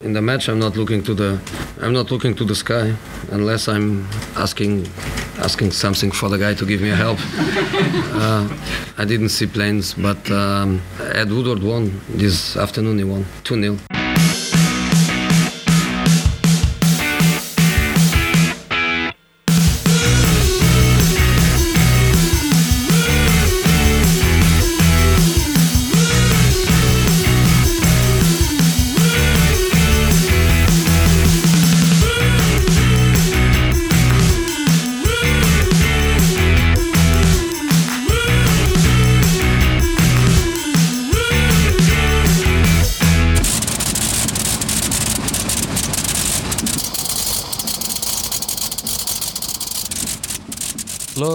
In the match, I'm not looking to the I'm not looking to the sky unless I'm asking asking something for the guy to give me a help. uh, I didn't see planes, but um, Ed Woodward won this afternoon. He won two 0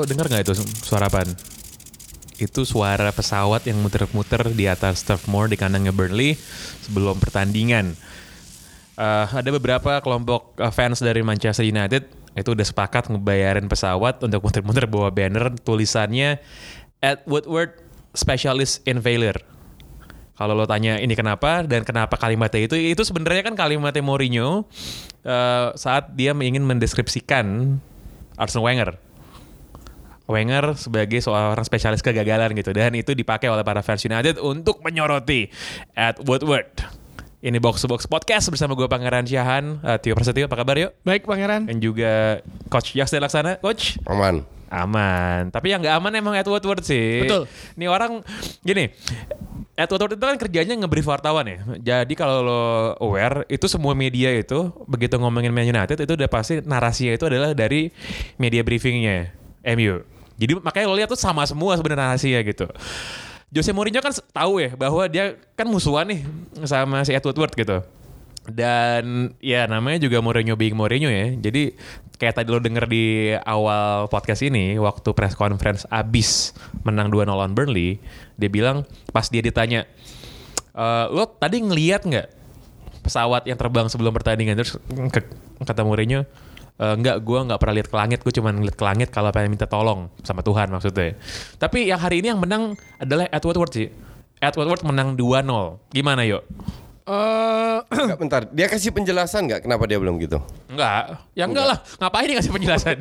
Lo denger nggak itu suara apaan? Itu suara pesawat yang muter-muter di atas Turf Moor di kandangnya Burnley sebelum pertandingan. Eh, ada beberapa kelompok eh, fans dari Manchester United itu udah sepakat ngebayarin pesawat untuk muter-muter bawa banner tulisannya at Woodward Specialist in Failure. Kalau lo tanya ini kenapa dan kenapa kalimatnya itu, itu sebenarnya kan kalimatnya Mourinho eh, saat dia ingin mendeskripsikan Arsene Wenger. Wenger sebagai seorang spesialis kegagalan gitu dan itu dipakai oleh para fans United untuk menyoroti at Woodward. Ini box to box podcast bersama gue Pangeran Syahan, uh, Tio Prasetyo, apa kabar yuk? Baik Pangeran. Dan juga Coach Yasda Laksana, Coach. Aman. Aman. Tapi yang nggak aman emang Ed Woodward sih. Betul. Ini orang gini. Ed Woodward itu kan kerjanya nge-brief wartawan ya. Jadi kalau lo aware, itu semua media itu begitu ngomongin Man United itu udah pasti narasinya itu adalah dari media briefingnya MU. Jadi makanya lo lihat tuh sama semua sebenarnya narasinya gitu. Jose Mourinho kan tahu ya bahwa dia kan musuhan nih sama si Ed Woodward gitu. Dan ya namanya juga Mourinho being Mourinho ya. Jadi kayak tadi lo denger di awal podcast ini waktu press conference abis menang 2-0 lawan Burnley, dia bilang pas dia ditanya, e, lo tadi ngeliat nggak pesawat yang terbang sebelum pertandingan terus ke- kata Mourinho "E, enggak gue nggak pernah lihat ke langit gue cuma ngeliat ke langit kalau pengen minta tolong sama Tuhan maksudnya. Tapi yang hari ini yang menang adalah Edward Woodward sih. Edward Woodward menang 2-0 gimana yuk Eh, Enggak, bentar. Dia kasih penjelasan nggak kenapa dia belum gitu? Enggak, ya enggak, lah. Ngapain dia ngasih penjelasan?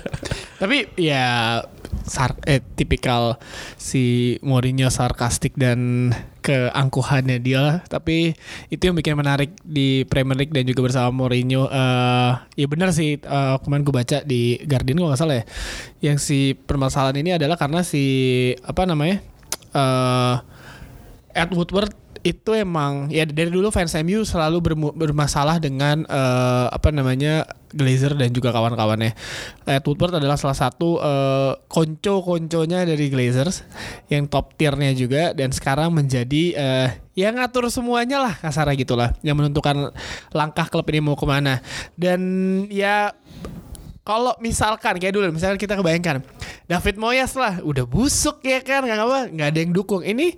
tapi ya sar eh, tipikal si Mourinho sarkastik dan keangkuhannya dia lah. Tapi itu yang bikin menarik di Premier League dan juga bersama Mourinho. eh ya benar sih eh, kemarin gue baca di Guardian kalau nggak salah ya. Yang si permasalahan ini adalah karena si apa namanya eh Ed Woodward itu emang ya dari dulu fans MU selalu bermasalah dengan eh, apa namanya Glazer dan juga kawan-kawannya. Ed Woodward adalah salah satu eh, konco-konconya dari Glazers yang top tiernya juga dan sekarang menjadi eh, yang ngatur semuanya lah kasarnya gitulah yang menentukan langkah klub ini mau ke mana dan ya kalau misalkan kayak dulu misalkan kita kebayangkan David Moyes lah udah busuk ya kan nggak apa nggak ada yang dukung ini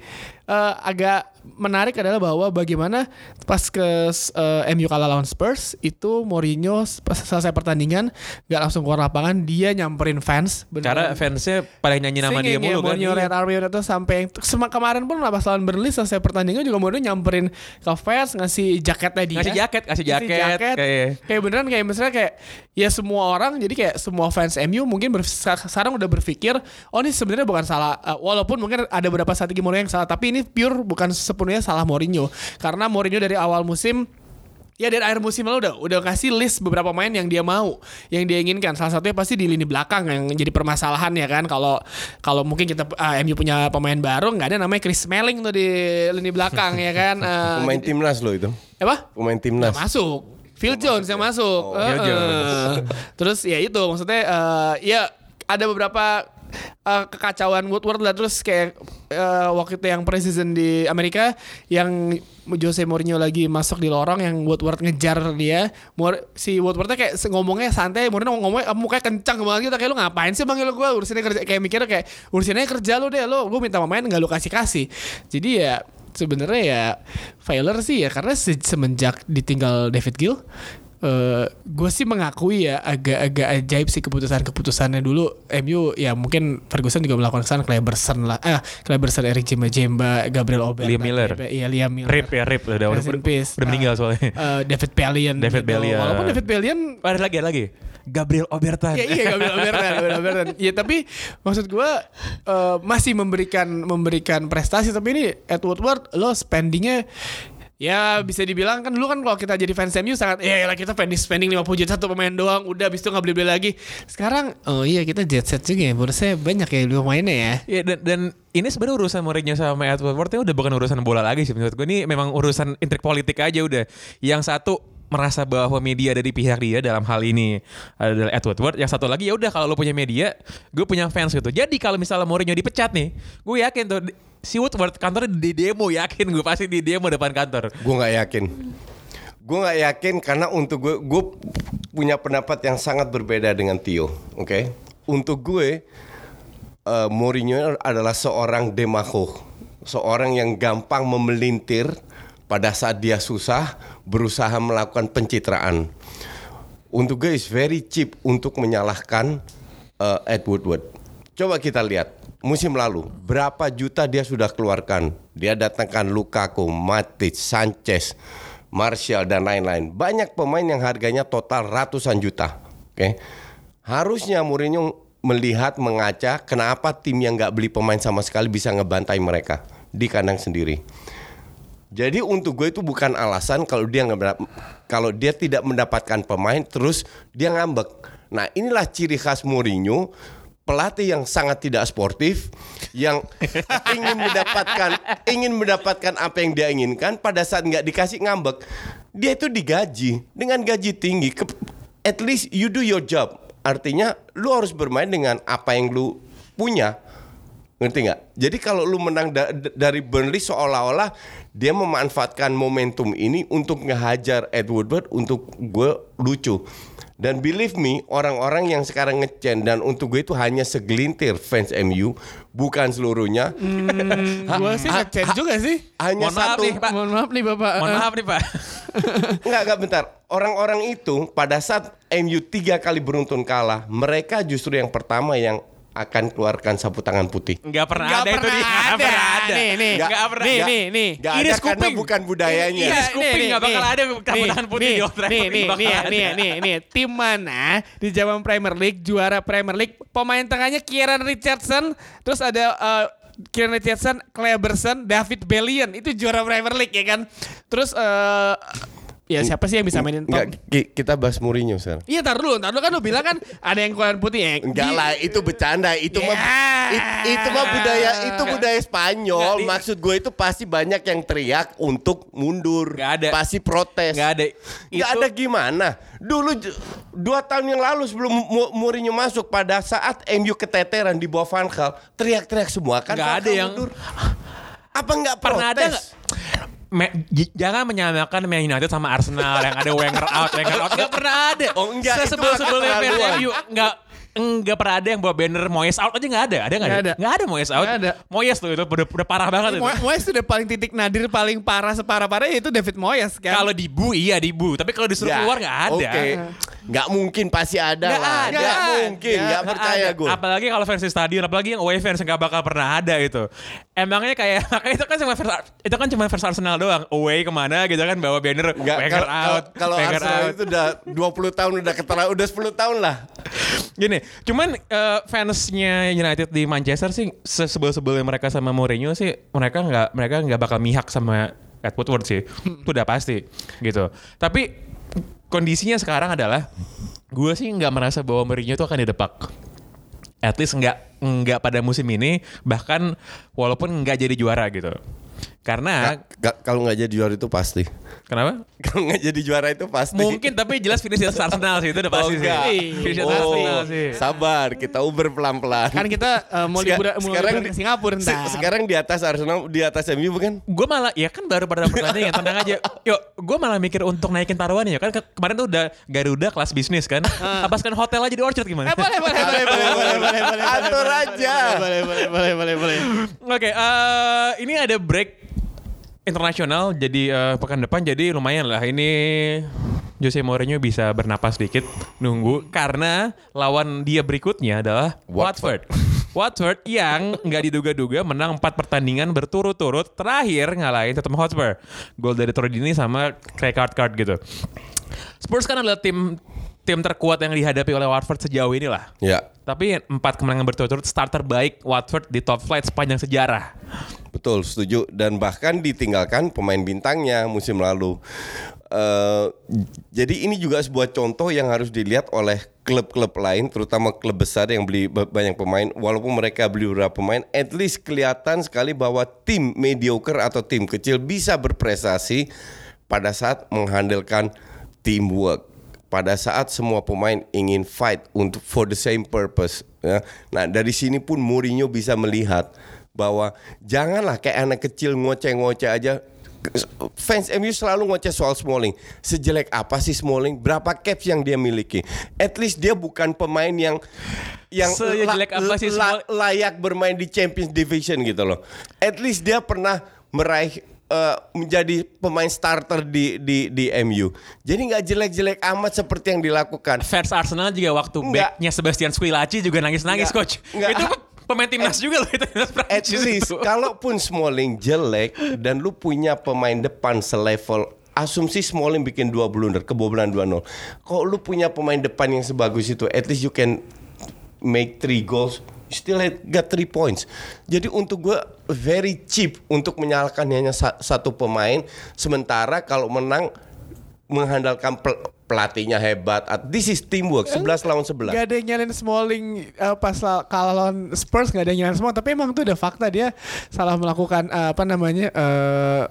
eh, agak menarik adalah bahwa bagaimana pas ke eh, MU kalah lawan Spurs itu Mourinho pas selesai pertandingan nggak langsung keluar lapangan dia nyamperin fans. Karena fansnya pada nyanyi nama dia Singing ya, mulu kan. Mourinho Red Army itu sampai kemarin pun lah pas lawan Burnley selesai pertandingan juga Mourinho nyamperin ke fans ngasih jaketnya dia. Ngasih jaket, ngasih jaket, kayak- kayak beneran kayak misalnya kayak ya semua orang jadi kayak semua fans MU mungkin sekarang udah berpikir oh ini sebenarnya bukan salah uh, walaupun mungkin ada beberapa strategi Mourinho yang salah tapi ini pure bukan sepenuhnya salah Mourinho karena Mourinho dari awal musim Ya dari akhir musim lalu udah udah kasih list beberapa pemain yang dia mau, yang dia inginkan. Salah satunya pasti di lini belakang yang jadi permasalahan ya kan. Kalau kalau mungkin kita ah, MU punya pemain baru nggak ada namanya Chris Smalling tuh di lini belakang ya kan. Eh, Pemain timnas lo itu. apa? Pemain timnas. Nggak masuk. Phil Jones yang masuk. Oh, Jones. eh. Terus ya itu maksudnya eh, ya ada beberapa eh, kekacauan Woodward lah. Terus kayak eh, waktu itu yang preseason di Amerika yang Jose Mourinho lagi masuk di lorong yang Woodward ngejar dia. Mour- si Woodwardnya kayak ngomongnya santai. Mourinho ngomongnya mukanya kencang banget. Gitu. Kayak lu ngapain sih manggil gue urusannya kerja kayak mikirnya kayak urusannya kerja lu deh. Lu gue minta pemain nggak lu kasih kasih jadi ya sebenarnya ya failure sih ya. Karena se- semenjak ditinggal David Gill eh gue sih mengakui ya agak-agak ajaib sih keputusan-keputusannya dulu MU ya mungkin Ferguson juga melakukan kesalahan Kleberson lah ah Kleberson Eric Jemba Jemba Gabriel Obertan Liam Miller. iya Liam Miller Rip ya Rip udah udah, udah, udah meninggal Ah, soalnya. eh, David Bellion David gitu. Bellion. walaupun David Bellion Oh, ada lagi ada lagi. Gabriel Obertan. Ya iya Gabriel Obertan, Gabriel Obertan. Ya tapi maksud gue eh, masih memberikan memberikan prestasi tapi ini Edward Ward lo spendingnya Ya bisa dibilang kan dulu kan kalau kita jadi fans MU sangat ya lah kita spending spending 50 juta satu pemain doang udah habis itu nggak beli-beli lagi. Sekarang oh iya kita jet set juga ya bonusnya banyak ya lu mainnya ya. Ya dan, dan ini sebenarnya urusan Mourinho sama Edward Ward ini udah bukan urusan bola lagi sih menurut gue ini memang urusan intrik politik aja udah. Yang satu merasa bahwa media ada di pihak dia dalam hal ini adalah Edward Ward. Yang satu lagi ya udah kalau lo punya media, gue punya fans gitu. Jadi kalau misalnya Mourinho dipecat nih, gue yakin tuh si Woodward kantornya di demo yakin gue pasti di demo depan kantor. Gue nggak yakin. Gue nggak yakin karena untuk gue, gue punya pendapat yang sangat berbeda dengan Tio. Oke, untuk gue, eh, Mourinho adalah seorang demagogue, seorang yang gampang memelintir pada saat dia susah, berusaha melakukan pencitraan. Untuk gue is very cheap untuk menyalahkan eh, Ed Woodward. Coba kita lihat musim lalu berapa juta dia sudah keluarkan. Dia datangkan Lukaku, Matic, Sanchez, Martial dan lain-lain. Banyak pemain yang harganya total ratusan juta. Oke. Harusnya Mourinho melihat mengaca kenapa tim yang nggak beli pemain sama sekali bisa ngebantai mereka di kandang sendiri. Jadi untuk gue itu bukan alasan kalau dia nggak kalau dia tidak mendapatkan pemain terus dia ngambek. Nah inilah ciri khas Mourinho pelatih yang sangat tidak sportif yang ingin mendapatkan ingin mendapatkan apa yang dia inginkan pada saat nggak dikasih ngambek dia itu digaji. Dengan gaji tinggi at least you do your job. Artinya lu harus bermain dengan apa yang lu punya Ngerti nggak? Jadi kalau lu menang da- da- dari Burnley seolah-olah dia memanfaatkan momentum ini untuk ngehajar Ed Woodward untuk gue lucu. Dan believe me, orang-orang yang sekarang ngecen dan untuk gue itu hanya segelintir fans MU, bukan seluruhnya. Gue sih ha- juga sih. Hanya Mohon maaf satu. nih, Pak. Mohon maaf nih Bapak. Mohon maaf nih Pak. Enggak, enggak bentar. Orang-orang itu pada saat MU tiga kali beruntun kalah, mereka justru yang pertama yang akan keluarkan sapu tangan putih. Nggak pernah Nggak ada itu pernah. Nggak ada. pernah ada. Nih, nih. Nggak pernah. Nih, nih, nih. Nggak Ini ada karena scooping. bukan budayanya. Ini scooping, nggak bakal ada sapu tangan putih di Old Trafford. Nih, nih, nih, nih, nih, nih, tim mana di zaman Premier League juara Premier League pemain tengahnya Kieran Richardson, terus ada eh, Kieran Richardson, Kleberson, David Bellion itu juara Premier League ya kan. Terus eh ya siapa sih yang bisa mainin? Enggak, ki- kita bahas Mourinho sekarang. Iya tar dulu, tar dulu kan lu bilang kan ada yang kulan putih ya. Enggak lah, itu bercanda. Itu mah Ya. it- itu mah budaya itu budaya Spanyol. Nggak, Maksud gue itu pasti banyak yang teriak untuk mundur. Nggak ada. Pasti protes. Nggak ada. Nggak Itu- ada gimana. Dulu dua tahun yang lalu sebelum Mourinho masuk pada saat MU keteteran di bawah Van Gaal, teriak-teriak semua kan. Nggak Van ada yang- mundur. apa nggak protes? Pernah ada nggak? Me- j- jangan menyamakan Man United sama Arsenal yang ada Wenger out, Wenger out. Nggak pernah ada. Oh, enggak, Sebelum sebelumnya. MU nggak Enggak pernah ada yang bawa banner Moyes out aja nggak ada. Ada nggak? Nggak ada. Nggak ada Moyes out. Nggak ada. Moyes tuh itu udah, udah parah banget itu. Mo- Moyes itu udah paling titik nadir paling parah separah-parahnya itu David Moyes kan. Kalau dibu iya dibu, tapi kalau disuruh Ya, keluar nggak ada. Oke. Nggak mungkin pasti ada Nggak lah. ada. Nggak mungkin. Nggak Nggak percaya ada. gue. Apalagi kalau fans di stadion, apalagi yang away fans nggak bakal pernah ada gitu. Emangnya kayak makanya itu kan cuma fans, itu kan cuma fans Arsenal doang. Away ke mana gitu kan bawa banner Enggak, Wenger kalau- out, kalau Arsenal out. itu udah 20 tahun udah keterlaluan, udah 10 tahun lah. Gini, cuman eh, fansnya United di Manchester sih sebel-sebelnya mereka sama Mourinho sih mereka nggak mereka nggak bakal mihak sama Ed Woodward sih, itu udah pasti gitu. Tapi kondisinya sekarang adalah gue sih nggak merasa bahwa Mourinho itu akan didepak. At least nggak nggak pada musim ini, bahkan walaupun nggak jadi juara gitu. Karena kalau nggak jadi juara itu pasti. kenapa? Kalau nggak jadi juara itu pasti. Mungkin tapi jelas finish di atas Arsenal sih itu udah Oh, pasti sih. enggak. Finish di atas Arsenal Oh, sih. sabar, kita uber pelan-pelan. kan kita eh, mau liburan mau liburan ke Singapura se- sekarang di atas Arsenal, di atas MU bukan? gue malah ya kan baru pada pertandingan tenang aja yuk gue malah mikir untuk naikin taruhannya ya kan ke- kemarin tuh udah Garuda kelas bisnis kan apa sekarang hotel aja di Orchard gimana Eh, boleh, boleh, boleh, boleh, boleh, boleh, boleh, Atur boleh, aja. Boleh, boleh, boleh, boleh, boleh. oke eh, ini ada break internasional jadi eh, pekan depan jadi lumayan lah ini Jose Mourinho bisa bernapas sedikit nunggu karena lawan dia berikutnya adalah Watford. Watford yang nggak diduga-duga menang empat pertandingan berturut-turut terakhir ngalahin Tottenham Hotspur. Gol dari Tordini sama Craig card card gitu. Spurs kan adalah tim tim terkuat yang dihadapi oleh Watford sejauh ini lah. Ya, Tapi empat kemenangan berturut-turut start terbaik Watford di top flight sepanjang sejarah. betul setuju dan bahkan ditinggalkan pemain bintangnya musim lalu. Eh, jadi ini juga sebuah contoh yang harus dilihat oleh klub-klub lain, terutama klub besar yang beli ba- banyak pemain. Walaupun mereka beli beberapa pemain, at least kelihatan sekali bahwa tim mediocre atau tim kecil bisa berprestasi pada saat menghandalkan teamwork. Pada saat semua pemain ingin fight untuk for the same purpose. Ya. Nah dari sini pun Mourinho bisa melihat bahwa janganlah kayak anak kecil ngoceh-ngoceh aja fans MU selalu ngoceh soal Smalling. Sejelek apa sih Smalling? Berapa caps yang dia miliki? At least dia bukan pemain yang yang Sejelek apa sih Smalling? layak bermain di Champions Division gitu loh. At least dia pernah meraih eh, menjadi pemain starter di di di MU. Jadi nggak jelek-jelek amat seperti yang dilakukan. Fans Arsenal juga waktu Enggak. backnya Sebastian Squillaci juga nangis-nangis coach. Enggak. Itu pemain timnas juga loh itu. timnas At least itu. kalaupun Smalling jelek dan lu punya pemain depan selevel asumsi Smalling bikin dua blunder kebobolan 2-0. Kalau lu punya pemain depan yang sebagus itu, at least you can make three goals. Still got three points. Jadi untuk gue very cheap untuk menyalahkan hanya sa- satu pemain. Sementara kalau menang mengandalkan pelatihnya hebat. This is teamwork. 11 lawan 11. Gak ada yang nyalain Smalling uh, pas la- kalah lawan Spurs gak ada yang nyalain semua tapi emang tuh udah fakta dia salah melakukan uh, apa namanya uh,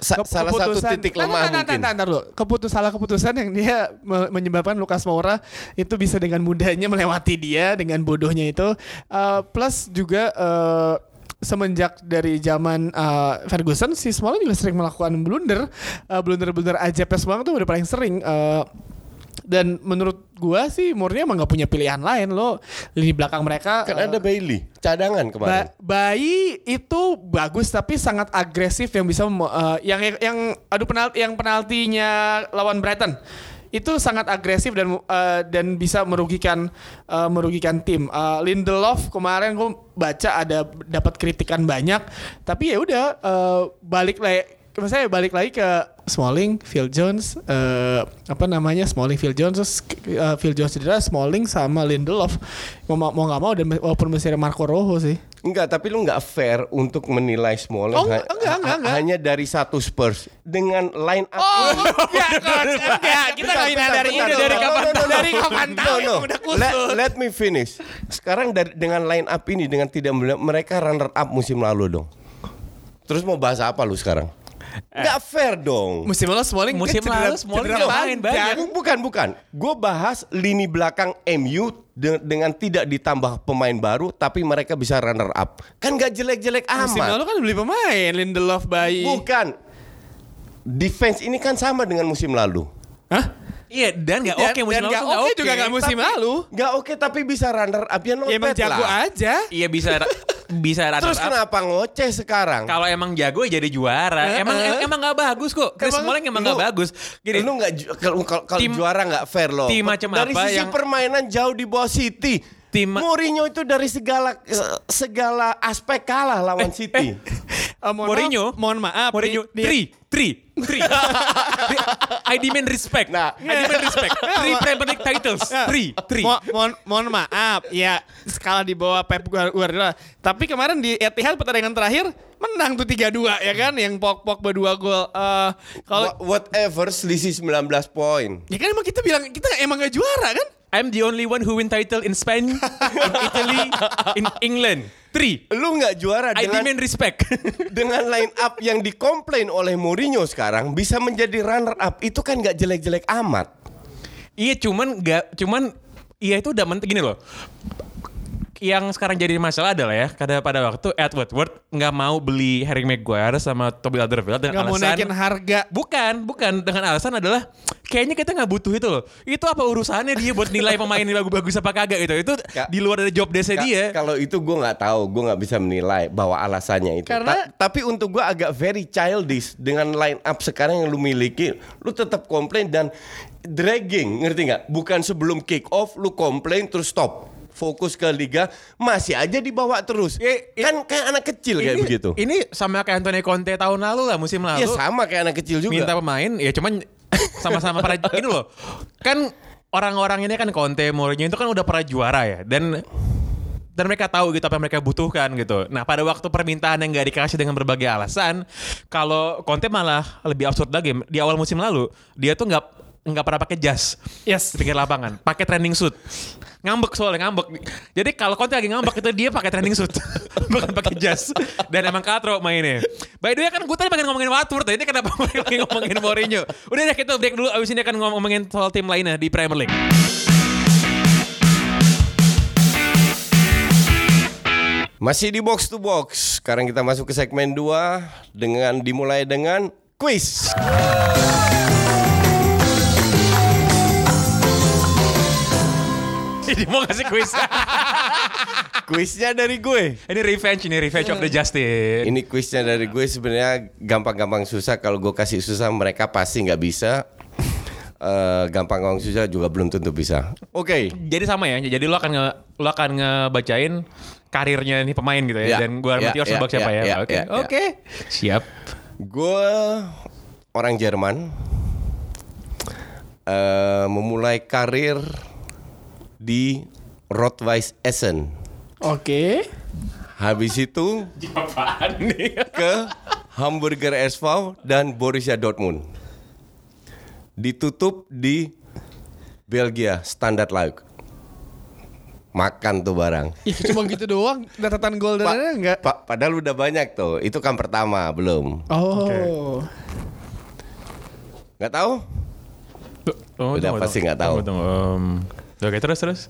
Sa- salah satu titik lemah nah, nah, mungkin. nah, nah, nah. Keputus salah keputusan yang dia me- menyebabkan Lukas Moura itu bisa dengan mudahnya melewati dia dengan bodohnya itu Uh, plus juga uh, semenjak dari zaman uh, Ferguson si Smalling juga sering melakukan blunder. Uh, blunder-blunder aja pas banget tuh udah paling sering uh, dan menurut gua sih Mourinho emang gak punya pilihan lain lo lini belakang mereka Kan uh, ada Bailey, cadangan kemarin. Ba- bayi itu bagus tapi sangat agresif yang bisa eh, yang yang adu penalti yang penaltinya lawan Brighton itu sangat agresif dan eh, dan bisa merugikan eh, merugikan tim. Eh, Lindelof kemarin gue baca ada dapat kritikan banyak tapi ya udah eh, balik lagi saya balik lagi ke Smalling, Phil Jones, eh, apa namanya Smalling, Phil Jones, terus eh, Phil Jones cedera, Smalling sama Lindelof mau mau nggak mau dan walaupun masih ada Marco Rojo sih. Enggak, tapi lu enggak fair untuk menilai Smalling Oh, ha- enggak, enggak, enggak. hanya dari satu Spurs dengan line up Oh, enggak. Enggak, kita enggak Bentar, dari ini dari No, kapan no, no, no, dari no. kapan No, tahu no. udah kusut. Let, let me finish. Sekarang dari dengan line up ini dengan tidak mereka runner up musim lalu dong. Terus mau bahas apa lu sekarang? Enggak fair dong. Musim lalu Smalling Musim lalu Smalling cedera main panjang. banyak. Bukan, bukan. Gue bahas lini belakang MU de- dengan tidak ditambah pemain baru, tapi mereka bisa runner up. Kan gak jelek-jelek Musim amat. lalu kan beli pemain Lindelof bayi. Bukan. Defense ini kan sama dengan musim lalu. Hah? Iya dan nggak Dan- oke musim dan lalu nggak oke juga nggak musim Tapi- lalu. Nggak oke tapi bisa runner up ya Ya emang jago lah. aja. Iya bisa bisa runner Terus up. kenapa ngoceh sekarang? Kalau emang jago ya jadi juara. Eh, emang eh. emang nggak bagus kok. Chris Smalling emang lu- nggak bagus. Gini, lu nggak kalau kalau- juara nggak fair loh. tim macam dari apa sisi yang- permainan jauh di bawah City. Tim- Mourinho itu dari segala segala aspek kalah lawan City. Eh, mohon Mourinho, maaf, mohon maaf. Mourinho, Di- di- three, three, three. I demand respect. Nah. I demand respect. Three Premier League titles. Three, three. Mo- mohon, mohon maaf, ya skala di bawah Pep Guardiola. Tapi kemarin di Etihad pertandingan terakhir menang tuh 3-2 ya kan, yang Pog berdua gol. Eh, kalau Wha- Whatever selisih 19 poin. ya kan emang kita bilang kita emang gak juara kan? I'm the only one who win title in Spain, in Italy, in England. Three. Lu nggak juara I dengan demand respect. dengan line up yang dikomplain oleh Mourinho sekarang bisa menjadi runner up itu kan nggak jelek-jelek amat. Iya cuman nggak cuman iya itu udah menting gini loh. Yang sekarang jadi masalah adalah ya pada pada waktu Ed Woodward nggak mau beli Harry Maguire sama Toby Alderweireld dengan Gak mau alasan naikin harga. bukan bukan dengan alasan adalah kayaknya kita nggak butuh itu loh. Itu apa urusannya dia buat nilai pemain ini bagus apa kagak gitu. Itu Ka- di luar dari job desk Ka- dia. Kalau itu gue nggak tahu, gue nggak bisa menilai bahwa alasannya itu. Karena- Ta- tapi untuk gue agak very childish dengan line up sekarang yang lu miliki, lu tetap komplain dan dragging, ngerti nggak? Bukan sebelum kick off lu komplain terus stop. Fokus ke liga masih aja dibawa terus. Eh, kan kayak anak kecil kayak ini, begitu. Ini sama kayak Antonio Conte tahun lalu lah musim lalu. Ya sama kayak anak kecil juga. minta pemain ya cuman sama-sama para ini loh kan orang-orang ini kan Conte Mourinho itu kan udah pernah juara ya dan dan mereka tahu gitu apa yang mereka butuhkan gitu. Nah pada waktu permintaan yang nggak dikasih dengan berbagai alasan, kalau Conte malah lebih absurd lagi. Di awal musim lalu dia tuh nggak nggak pernah pakai jas Yes. di pinggir lapangan, pakai training suit. Ngambek soalnya ngambek. Jadi kalau Conte lagi ngambek itu dia pakai training suit, bukan pakai jas. Dan emang katro mainnya. By the way kan gue tadi pengen ngomongin Watford, ini kenapa lagi ngomongin Mourinho? Udah deh kita break dulu, abis ini akan ngomongin soal tim lainnya di Premier League. Masih di box to box. Sekarang kita masuk ke segmen 2 dengan dimulai dengan quiz. Jadi mau ngasih quiz. Quiznya dari gue. ini revenge, ini revenge of the Justin. Ini quiznya dari gue sebenarnya gampang-gampang susah. Kalau gue kasih susah mereka pasti nggak bisa. Eh, gampang-gampang susah juga belum tentu bisa. Oke. Jadi sama ya. Jadi lo akan nge, lo akan ngebacain karirnya nih pemain gitu ya. Ya, Dan gue harus ya, harus ya, nebak siapa ya, ya. ya, Oke. ya, ya. Oke. Siap. Gue orang Jerman. eh memulai karir di Rot-Weiss Essen. Oke. Habis itu ke Hamburger SV dan Borussia Dortmund. Ditutup di Belgia Standard Luik. Makan tuh barang. Ih, cuma gitu doang. Catatan gol dan Pa- enggak? pa- padahal udah banyak tuh. Itu kan pertama, belum. Oh. Nggak tahu? Oh, Udah tunggu, pasti tunggu. nggak tahu. Tunggu, tunggu. Em, Oke terus terus.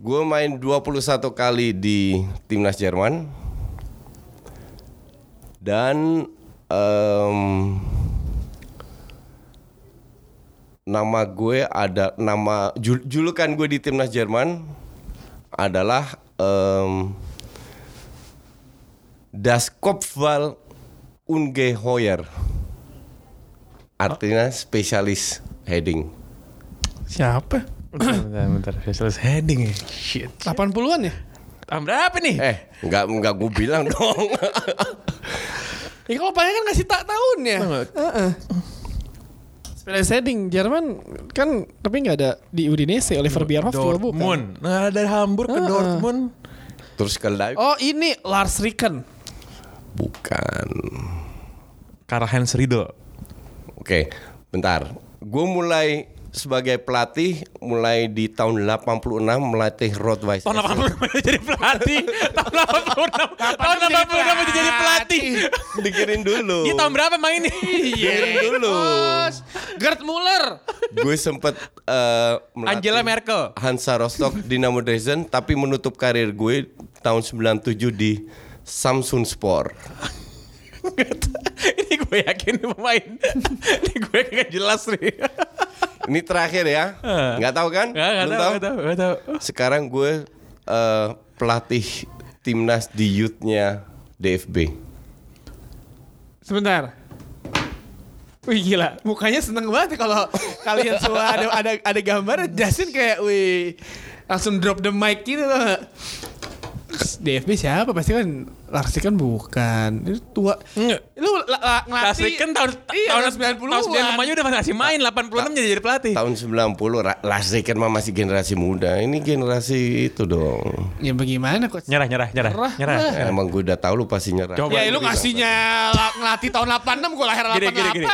Gue main 21 kali di timnas Jerman. Dan em, nama gue ada nama jul- julukan gue di timnas Jerman adalah em, Das Kopfball Ungeheuer. Artinya spesialis heading. Siapa? Bentar, bentar, bentar. Specialist heading ya. Shit. 80-an ya? Tahun berapa nih? Eh, nggak nggak gue bilang dong. Ya kalau paling kan ngasih tak tahunnya. Tunggu. Heeh. Sepeda setting Jerman kan tapi nggak ada di Udinese Oliver Bierhoff juga bukan. Dortmund. Nah, dari Hamburg ke Ah. Dortmund. Terus ke Leipzig Oh ini Lars Ricken. bukan. Karl Heinz Riedel. Oke, bentar. Gue mulai sebagai pelatih mulai di tahun 86 melatih Rot-Weiss. Tahun 86 dia jadi pelatih. Tahun 86. Tahun 86 dia jadi pelatih. Dengerin dulu. Dia tahun berapa main nih? Dengerin dulu. Bos, Gerd Muller. Gue sempet eh, melatih Angela Merkel. Hansa Rostock Dinamo Dresden tapi menutup karir gue tahun 97 di Samsung Sport. Gue yakin nih pemain. Ini gue gak jelas nih. Ini terakhir ya. Nggak tahu kan? Gak, gak Belum tahu, gak tahu, gak tahu. Sekarang gue eh, pelatih timnas di youth-nya DFB. Sebentar. Wih gila, mukanya seneng banget kalau kalian semua ada ada ada gambar Justin kayak wih langsung drop the mic gitu loh. DFB siapa? Pasti kan Lars kan bukan. Itu tua. Lu la, ngelatih. Kan tahun iya, tahun 90-an. Tahun 95 aja udah masih main, 86 jadi jadi pelatih. Tahun 90 Ra- Lasri kan mah masih generasi muda. Ini generasi itu dong. Ya bagaimana kok? Nyerah, nyerah, nyerah. Nyerah. Nyerah. Ya, emang gue udah tahu lu pasti nyerah. Coba. Ya lu ngasihnya la- ngelatih tahun 86 gue lahir 88. Gini, gini, gini.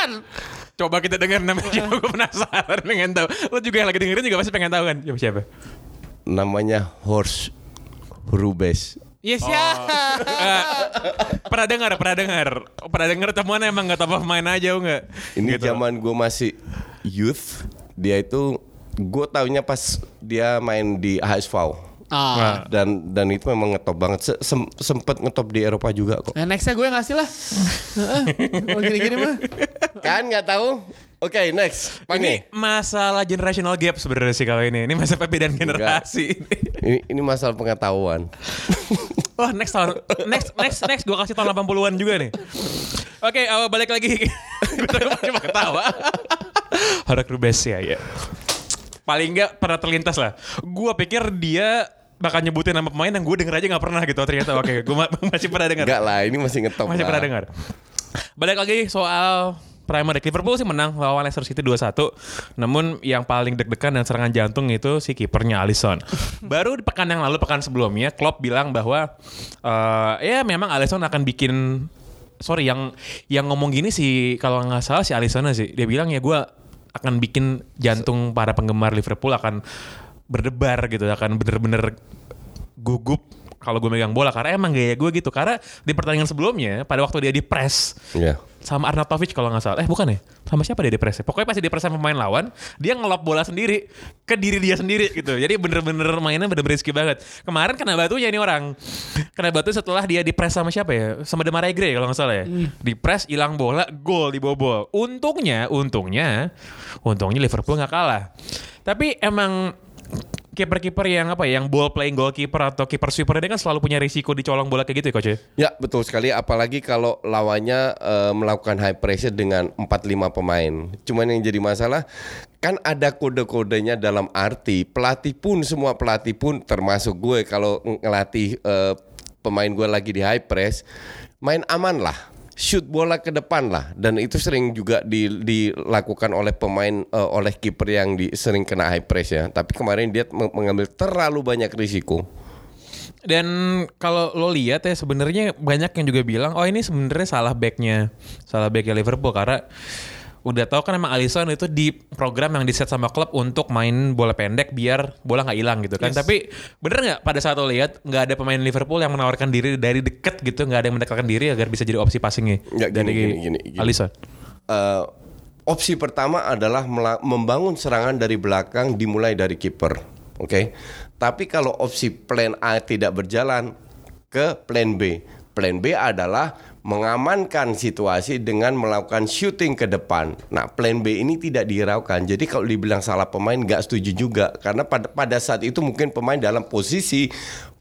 Coba kita dengar namanya siapa, gue penasaran pengen tahu. Lo juga yang lagi dengerin juga pasti pengen tahu kan siapa siapa. Namanya Horst Rubes. Yes ya. Eh, pernah dengar, pernah dengar, pernah dengar temuan emang nggak tahu main aja enggak? Ini zaman gue masih youth. Dia itu gue taunya pas dia main di HSV. Ah. Dan dan itu memang ngetop banget. Se- sem- sempet ngetop di Eropa juga kok. Nah nextnya gue ngasih lah. Heeh. Kalau gini-gini mah. Kan nggak tahu? Oke, next. Pange. Ini masalah generational gap sebenarnya sih kalau ini. Ini masalah perbedaan generasi. Ini, ini masalah pengetahuan. Wah next tahun Next next next Gue kasih tahun 80an juga nih Oke uh, balik lagi Gue cuma ketawa Harap Rubes ya ya Paling nggak pernah terlintas lah Gue pikir dia bakal nyebutin nama pemain yang gue denger aja nggak pernah gitu ternyata oke gue ma- masih pernah denger Enggak lah, ini masih ngetop masih lah. pernah dengar balik lagi soal League Liverpool sih menang lawan Leicester City 2-1 namun yang paling deg-degan dan serangan jantung itu si kipernya Alisson. Baru di pekan yang lalu pekan sebelumnya Klopp bilang bahwa eh, ya memang Alisson akan bikin sorry yang yang ngomong gini sih kalau nggak salah si Alisson sih. Dia bilang ya gue akan bikin jantung para penggemar Liverpool akan berdebar gitu akan bener-bener gugup kalau gue megang bola karena emang gaya gue gitu. Karena di pertandingan sebelumnya pada waktu dia di press Iya. sama Arnautovic kalau nggak salah. Eh bukan ya? Sama siapa dia di press pokoknya pasti di press sama pemain lawan dia ngelop bola sendiri ke diri dia sendiri gitu. Jadi bener-bener mainnya bener-bener risky banget. Kemarin kena batunya ini orang. Kena batu setelah dia di press sama siapa ya? Sama Demarai Gray kalau nggak salah ya. Di press hilang bola gol dibobol untungnya untungnya untungnya Liverpool nggak kalah. Tapi emang kiper-kiper yang apa ya, yang ball playing goalkeeper atau kiper sweeper ini kan selalu punya risiko dicolong bola kayak gitu ya coach ya? Ya betul sekali apalagi kalau lawannya eh, melakukan high pressure dengan 4-5 pemain. Cuman yang jadi masalah kan ada kode-kodenya dalam arti pelatih pun semua pelatih pun termasuk gue kalau ng- ngelatih eh, pemain gue lagi di high press main aman lah. Shoot bola ke depan lah dan itu sering juga di- dilakukan oleh pemain eh, oleh kiper yang di, sering kena high press ya. Tapi kemarin dia meng- mengambil terlalu banyak risiko. Dan kalau lo lihat ya sebenarnya banyak yang juga bilang oh ini sebenarnya salah backnya, salah backnya Liverpool karena udah tahu kan emang Alisson itu di program yang diset sama klub untuk main bola pendek biar bola nggak hilang gitu kan. Tapi bener nggak pada saat lo lihat nggak ada pemain Liverpool yang menawarkan diri dari deket gitu, nggak ada yang mendekatkan diri agar bisa jadi opsi passingnya gini, dari gini, gini, gini. Alisson. Eh, opsi pertama adalah membangun serangan dari belakang dimulai dari kiper. Oke. Tapi kalau opsi plan A tidak berjalan ke plan B. Plan B adalah mengamankan situasi dengan melakukan shooting ke depan. Nah, plan B ini tidak dihiraukan. Jadi kalau dibilang salah pemain nggak setuju juga karena pada pada saat itu mungkin pemain dalam posisi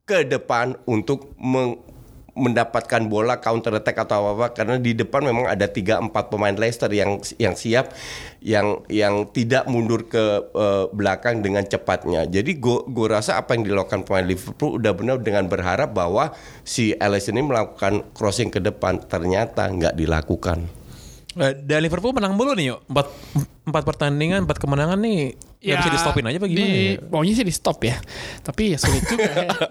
ke depan untuk meng- mendapatkan bola counter attack atau apa apa karena di depan memang ada 3 4 pemain Leicester yang yang siap yang yang tidak mundur ke eh, belakang dengan cepatnya. Jadi gue rasa apa yang dilakukan pemain Liverpool udah benar dengan berharap bahwa si Alisson ini melakukan crossing ke depan ternyata nggak dilakukan. Eh, Dan Liverpool menang mulu nih yuk. Empat, empat pertandingan, empat kemenangan nih. Ya, bisa di stopin aja apa gimana di, ya? Maunya sih di stop ya. Tapi ya sulit juga. ya.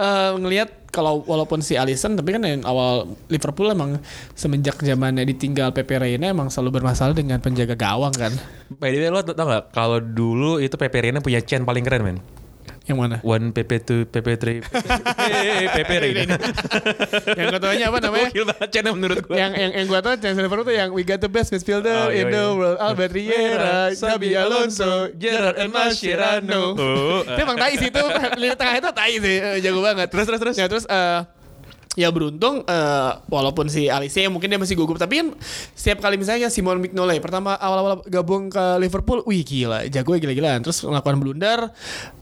Eh, ngelihat kalau walaupun si Alisson tapi kan yang awal Liverpool emang semenjak zamannya ditinggal Pepe Reina emang selalu bermasalah dengan penjaga gawang kan. By the way lo tau gak kalau dulu itu Pepe Reina punya chain paling keren men. Yang mana? One PP2, PP3, Pepe Reina. yang gue taunya apa namanya? Gokil banget chainnya menurut gue. yang yang yang gue tau Liverpool tuh yang we got the best midfielder Oh, iya, in the iya. world Albert Riera, Xabi Alonso, Gerard and Mascherano. Oh, Itu emang tai sih itu lini tengah itu tai sih eh, jago banget. Terus, terus, terus. Ya terus eh, ya beruntung eh, walaupun si Alice mungkin dia masih gugup tapi kan setiap kali misalnya Simon Mignolet pertama awal-awal gabung ke Liverpool, wih gila, jago gila-gilaan. Terus melakukan blunder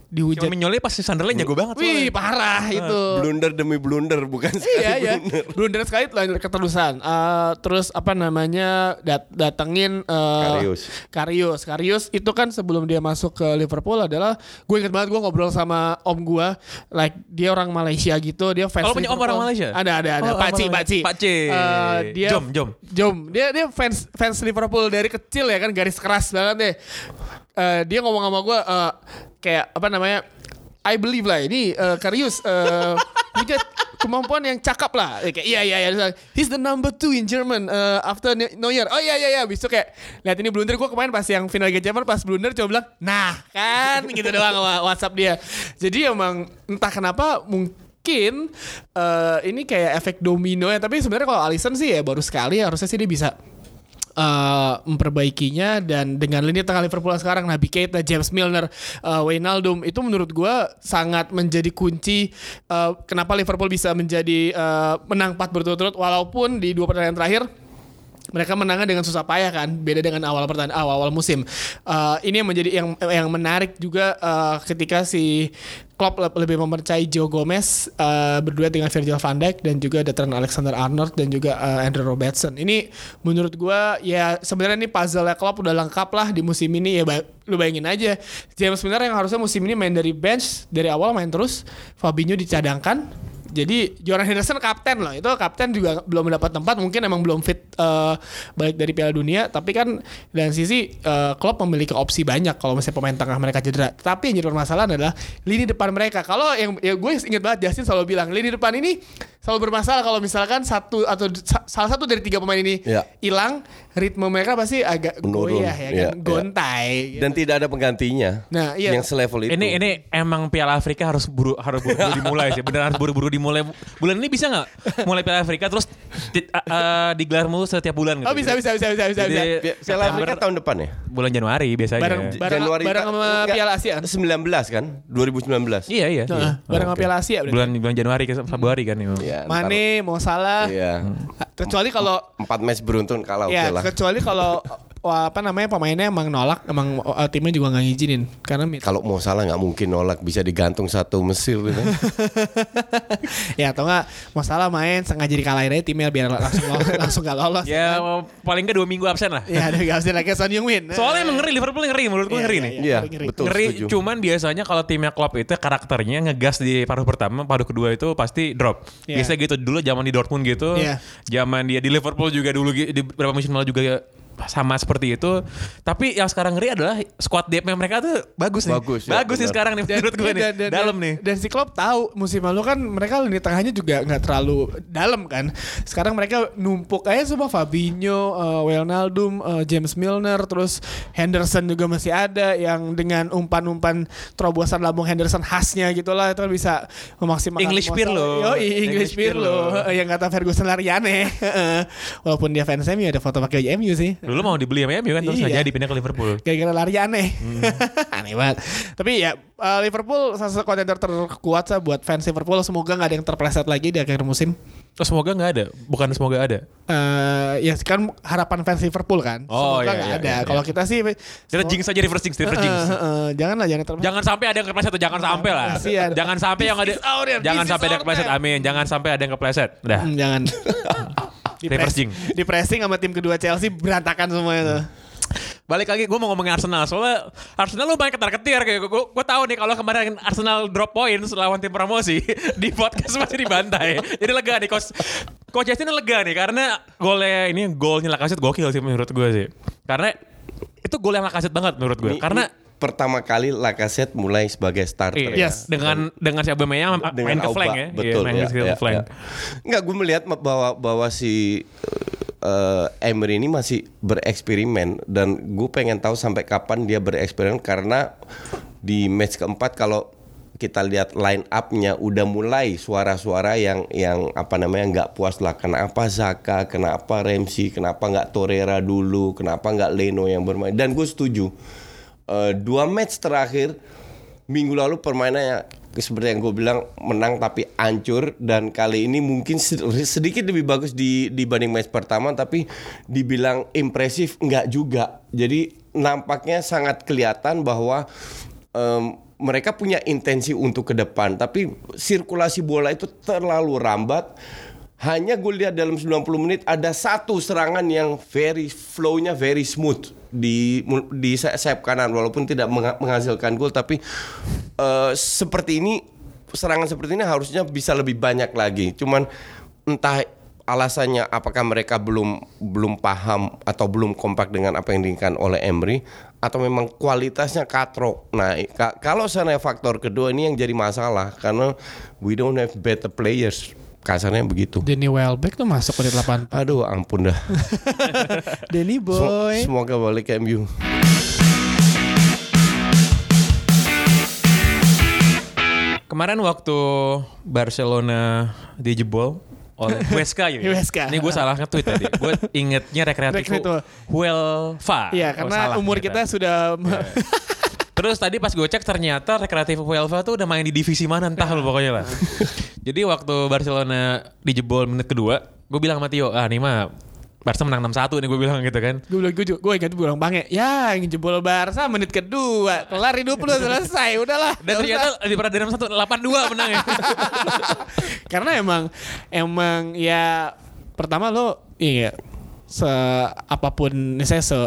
Cuma dihujat. Mignoli pas Sunderland jago banget Wih soalnya. parah itu. Blunder demi blunder bukan sekali Iya ya, blunder. blunder sekali lanjut keterusan. Eh, terus apa namanya dat datengin eh, Karius. Karius, Karius itu kan sebelum dia masuk ke Liverpool adalah gue inget banget gue ngobrol sama om gue, like dia orang Malaysia gitu, dia fans. Oh, punya om orang Malaysia? Ada ada ada. Oh, Paci Paci. Paci. Eh, dia Jom, jom. Jom. Dia dia fans fans Liverpool dari kecil ya kan garis keras banget deh. Eh, dia ngomong sama gue eh, kayak apa namanya? I believe lah ini eh, Karius punya kemampuan yang cakap lah. Kayak, iya iya iya. He's the number two in German eh, after Ne- Neuer. Oh iya iya iya. Besok kayak lihat ini blunder gue kemarin pas yang final Liga Champions pas blunder coba bilang, nah kan gitu doang WhatsApp dia. Jadi emang entah kenapa mungkin eh, ini kayak efek domino ya. Tapi sebenarnya kalau Alisson sih ya baru sekali harusnya sih dia bisa eh, memperbaikinya dan dengan lini tengah Liverpool sekarang Naby Keita, James Milner, eh, Wijnaldum itu menurut gua sangat menjadi kunci eh, kenapa Liverpool bisa menjadi eh, menang 4 berturut-turut walaupun di dua pertandingan terakhir mereka menangnya dengan susah payah kan, beda dengan awal pertandingan awal awal musim. Eh, ini yang menjadi yang yang menarik juga eh, ketika si Klopp le- lebih mempercayai Joe Gomez eh, berdua dengan Virgil van Dijk dan juga ada Trent Alexander Arnold dan juga eh, Andrew Robertson. Ini menurut gua ya sebenarnya ini puzzle Klopp udah lengkap lah di musim ini ya ba- lu bayangin aja James Milner yang harusnya musim ini main dari bench dari awal main terus Fabinho dicadangkan jadi Jordan Henderson kapten loh itu kapten juga belum mendapat tempat. Mungkin emang belum fit eh, balik dari Piala Dunia. Tapi kan dan sisi eh, Klopp memiliki opsi banyak kalau misalnya pemain tengah mereka cedera. Tapi yang jadi permasalahan adalah lini depan mereka. Kalau yang ya gue inget banget Justin selalu bilang lini depan ini selalu bermasalah kalau misalkan satu atau sa- salah satu dari tiga pemain ini Ya. hilang ritme mereka pasti agak Menurun. goyah ya Ya, kan ya. gontai gitu. Dan tidak ada penggantinya. Nah, iya. Yang selevel itu. Ini ini emang Piala Afrika harus buru harus buru-buru dimulai sih. Beneran harus buru-buru dimulai. Bulan ini bisa nggak mulai Piala Afrika terus ti- uh, digelar mulu setiap bulan gitu. oh bisa bisa bisa bisa bisa, Jadi, bisa. Pi- Piala Afrika tahun depan ya? bulan Januari biasanya. Bareng- bareng- bareng ta- sama enggak, Piala Asia kan? 19 kan? 2019. Iya iya. Nah, iya. bareng sama Piala Asia berarti. Bulan bulan Januari ke Februari kan itu. Iya, ntar- Mane, mau salah. Iya. Kecuali kalau Empat match beruntun kalah ya lah. kecuali kalau apa namanya pemainnya emang nolak, emang uh, timnya juga nggak ngizinin karena Kalau mau salah nggak mungkin nolak bisa digantung satu Mesir gitu. ya atau nggak mau salah main sengaja dikalahin aja timnya biar langsung lolos, langsung gak lolos. Ya paling nggak dua minggu absen lah. Ya ada usah lagi Son Heung Min. Soalnya emang ngeri Liverpool ngeri menurut gue Iya, ngeri iya, nih. iya. Ngeri. betul ngeri setuju. cuman biasanya kalau timnya Klopp itu karakternya ngegas di paruh pertama paruh kedua itu pasti drop Iya. biasanya gitu dulu zaman di Dortmund gitu Iya. zaman dia di Liverpool juga dulu di beberapa musim lalu juga sama seperti itu tapi yang sekarang ngeri adalah squad depth mereka tuh bagus nih Bagus, ya, bagus nih benar. sekarang nih menurut gue nih dalam nih Dan si Klopp tahu musim lalu kan mereka lini tengahnya juga nggak terlalu dalam kan. Sekarang mereka numpuk aja semua Fabinho, uh, Wijnaldum, uh, James Milner, terus Henderson juga masih ada yang dengan umpan-umpan terobosan lambung Henderson khasnya gitulah itu kan bisa memaksimalkan English Pirlo. Yo, English, English Pirlo. Pirlo. yang kata Ferguson Lariane. Walaupun dia fans MU ada foto pakai MU sih. Dulu mau dibeli sama MU kan terus Iya. jadi pindah ke Liverpool Gara-gara lari aneh. Hmm. aneh banget. Tapi ya uh, Liverpool salah satu kontender terkuat sih buat fans Liverpool. Semoga nggak ada yang terpleset lagi di akhir musim. oh, semoga nggak ada bukan semoga ada Eh ya kan harapan fans Liverpool kan. Oh, Semoga iya, nggak iya, ada. iya, Kalau iya. kita sih kita jinx aja reverse jinx reverse jinx Eh, eh, eh, janganlah jangan terpleset. Jangan sampai ada yang kepleset tuh, jangan sampai lah. Jangan sampai yang ada jangan sampai ada yang kepleset. Amin. Jangan sampai ada yang kepleset. Udah. Hmm, jangan. di, jinx. di pressing sama tim kedua Chelsea berantakan semuanya tuh. Balik lagi gue mau ngomongin Arsenal Soalnya Arsenal lu banyak ketar-ketir kayak gue gue tahu nih kalau kemarin Arsenal drop points lawan tim promosi di podcast masih dibantai. Jadi lega nih coach Coach Justin lega nih karena golnya ini golnya Lacazette gokil sih menurut gue sih. Karena itu gol yang Lacazette banget menurut gue. Karena ini pertama kali Lacazette mulai sebagai starter Iya, ya. Yes. dengan dengan si Aubameyang dengan main ke flank ya. Iya, Betul. main ya, ke ya, flank. ya. Enggak, gue melihat bahwa bahwa si eh, Emery ini masih bereksperimen dan gue pengen tahu sampai kapan dia bereksperimen karena di match keempat kalau kita lihat line up-nya udah mulai suara-suara yang yang apa namanya nggak puas lah kenapa Zaka kenapa Ramsey kenapa nggak Torreira dulu kenapa nggak Leno yang bermain dan gue setuju Eh, dua match terakhir minggu lalu permainannya seperti yang gue bilang menang tapi hancur. Dan kali ini mungkin sed- sedikit lebih bagus di dibanding match pertama tapi dibilang impresif enggak juga. Jadi nampaknya sangat kelihatan bahwa em, mereka punya intensi untuk ke depan. Tapi sirkulasi bola itu terlalu rambat. Hanya gue lihat dalam 90 menit ada satu serangan yang very flow-nya very smooth di di sayap kanan walaupun tidak mengha- menghasilkan gol tapi eh, seperti ini serangan seperti ini harusnya bisa lebih banyak lagi. Cuman entah alasannya apakah mereka belum belum paham atau belum kompak dengan apa yang diinginkan oleh Emery atau memang kualitasnya katro. Nah, ka- kalau sana faktor kedua ini yang jadi masalah karena we don't have better players. Kasarnya begitu. Danny Welbeck tuh masuk menit 8. Aduh, ampun dah. Danny Sem- boy. Semoga balik ke MU. Kemarin waktu Barcelona dijebol oleh Huesca ya. Huesca. Ini gue salah nge-tweet tadi. Gue ingetnya rekreatif. Huelva. Iya, Oh, karena salah umur ternyata. kita sudah Terus tadi pas gue cek ternyata rekreatif Huelva tuh udah main di divisi mana entah lu pokoknya lah. Jadi waktu Barcelona dijebol menit kedua, gue bilang sama Tio, ah nih mah Barca menang 6-1 nih gue bilang gitu kan. Gue bilang gue gue ingat gue bilang Bange, ya yang jebol Barca menit kedua, kelar hidup lu selesai, udahlah. Dan ternyata di pertandingan 1 8-2 menang ya. Karena emang emang ya pertama lo iya se apa pun saya se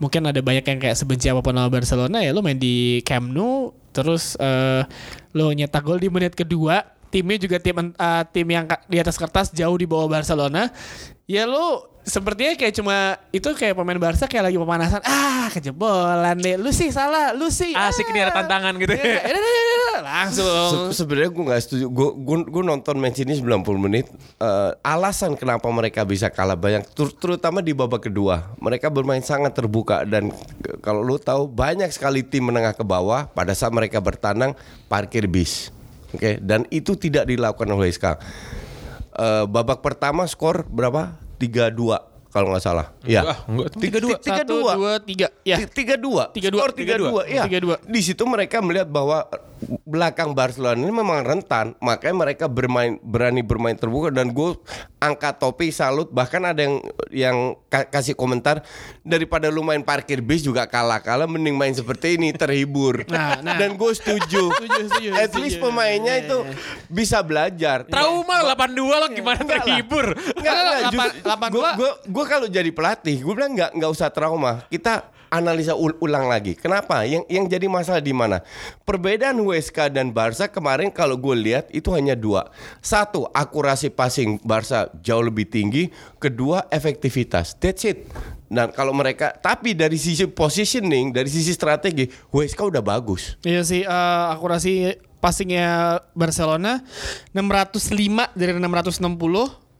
mungkin ada banyak yang kayak sebenci apa pun sama Barcelona ya lo main di Camp Nou terus eh, lo nyetak gol di menit kedua timnya juga tim eh, tim yang di atas kertas jauh di bawah Barcelona ya lo sepertinya kayak cuma itu kayak pemain Barca kayak lagi pemanasan ah kejebolan deh lu sih salah lu sih Asik nih ada ah." tantangan gitu. Iya, iya, iya, iya, langsung Se- Sebenarnya gue nggak setuju. Gue gue nonton match ini 90 menit. Eh, alasan kenapa mereka bisa kalah banyak, ter- terutama di babak kedua. Mereka bermain sangat terbuka dan kalau lu tahu banyak sekali tim menengah ke bawah pada saat mereka bertandang parkir bis. Oke, dan itu tidak dilakukan oleh SK. Eh, babak pertama skor berapa? 3-2 kalau nggak salah. Iya. Enggak, Tiga dua. Tiga Satu, dua. dua, tiga. Ya. Ti- Tiga dua. Tiga dua. Skor tiga dua. Iya. Tiga dua. Di situ mereka melihat bahwa belakang Barcelona ini memang rentan, makanya mereka bermain berani bermain terbuka dan gue angkat topi salut. Bahkan ada yang yang ka- kasih komentar daripada lu main parkir bis juga kalah-kalah, mending main seperti ini terhibur. Nah, nah. Dan gue setuju. Setuju, setuju, At setuju. least pemainnya Iya, itu iya. bisa belajar. Trauma 8-2 lo gimana Enggak lah. terhibur. Enggak, kalau jadi pelatih, gue bilang nggak nggak usah trauma. Kita analisa ul- ulang lagi. Kenapa? Yang yang jadi masalah di mana? Perbedaan WSK dan Barca kemarin kalau gue lihat itu hanya dua. Satu, akurasi passing Barca jauh lebih tinggi. Kedua, efektivitas. That's it. Dan kalau mereka, tapi dari sisi positioning, dari sisi strategi, WSK udah bagus. Iya sih eh, akurasi passingnya Barcelona 605 dari 660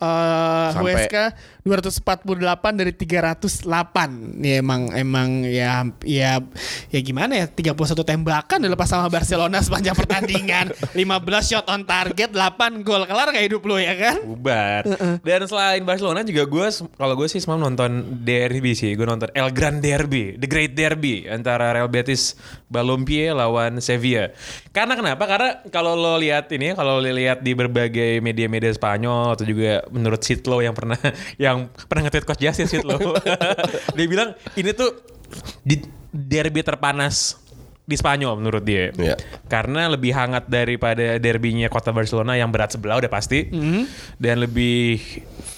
eh Sampai- WSK 248 dari 308. Ya emang emang ya ya ya gimana ya 31 tembakan dilepas sama Barcelona sepanjang pertandingan. 15 shot on target, 8 gol. Kelar kayak hidup lo ya kan? bubar. Dan selain Barcelona juga gue kalau gue sih semalam nonton derby sih. Gue nonton El Gran Derby, The Great Derby antara Real Betis Balompié lawan Sevilla. Karena kenapa? Karena kalau lo lihat ini, kalau lo lihat di berbagai media-media Spanyol atau juga menurut Sitlo yang pernah yang pernah nge-tweet Coach Justin Sitlo, dia bilang ini tuh di derby terpanas di Spanyol menurut dia. Iya. Karena lebih hangat daripada derbynya kota Barcelona yang berat sebelah udah pasti. Dan lebih